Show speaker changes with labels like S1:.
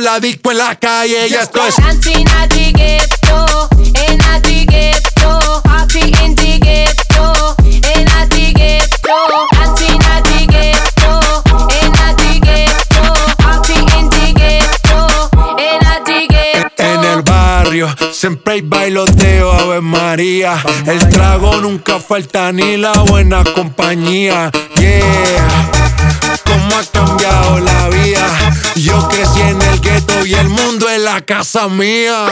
S1: La disco en la calle, ya esto es.
S2: Dancing at the ghetto, in at the ghetto, party in the ghetto, in at the ghetto, dancing at the ghetto, in at the ghetto, party in the ghetto, in at the ghetto.
S1: En el barrio siempre hay bailoteo, Ave María. El trago nunca falta ni la buena compañía. Yeah, cómo ha y el mundo es la casa mía.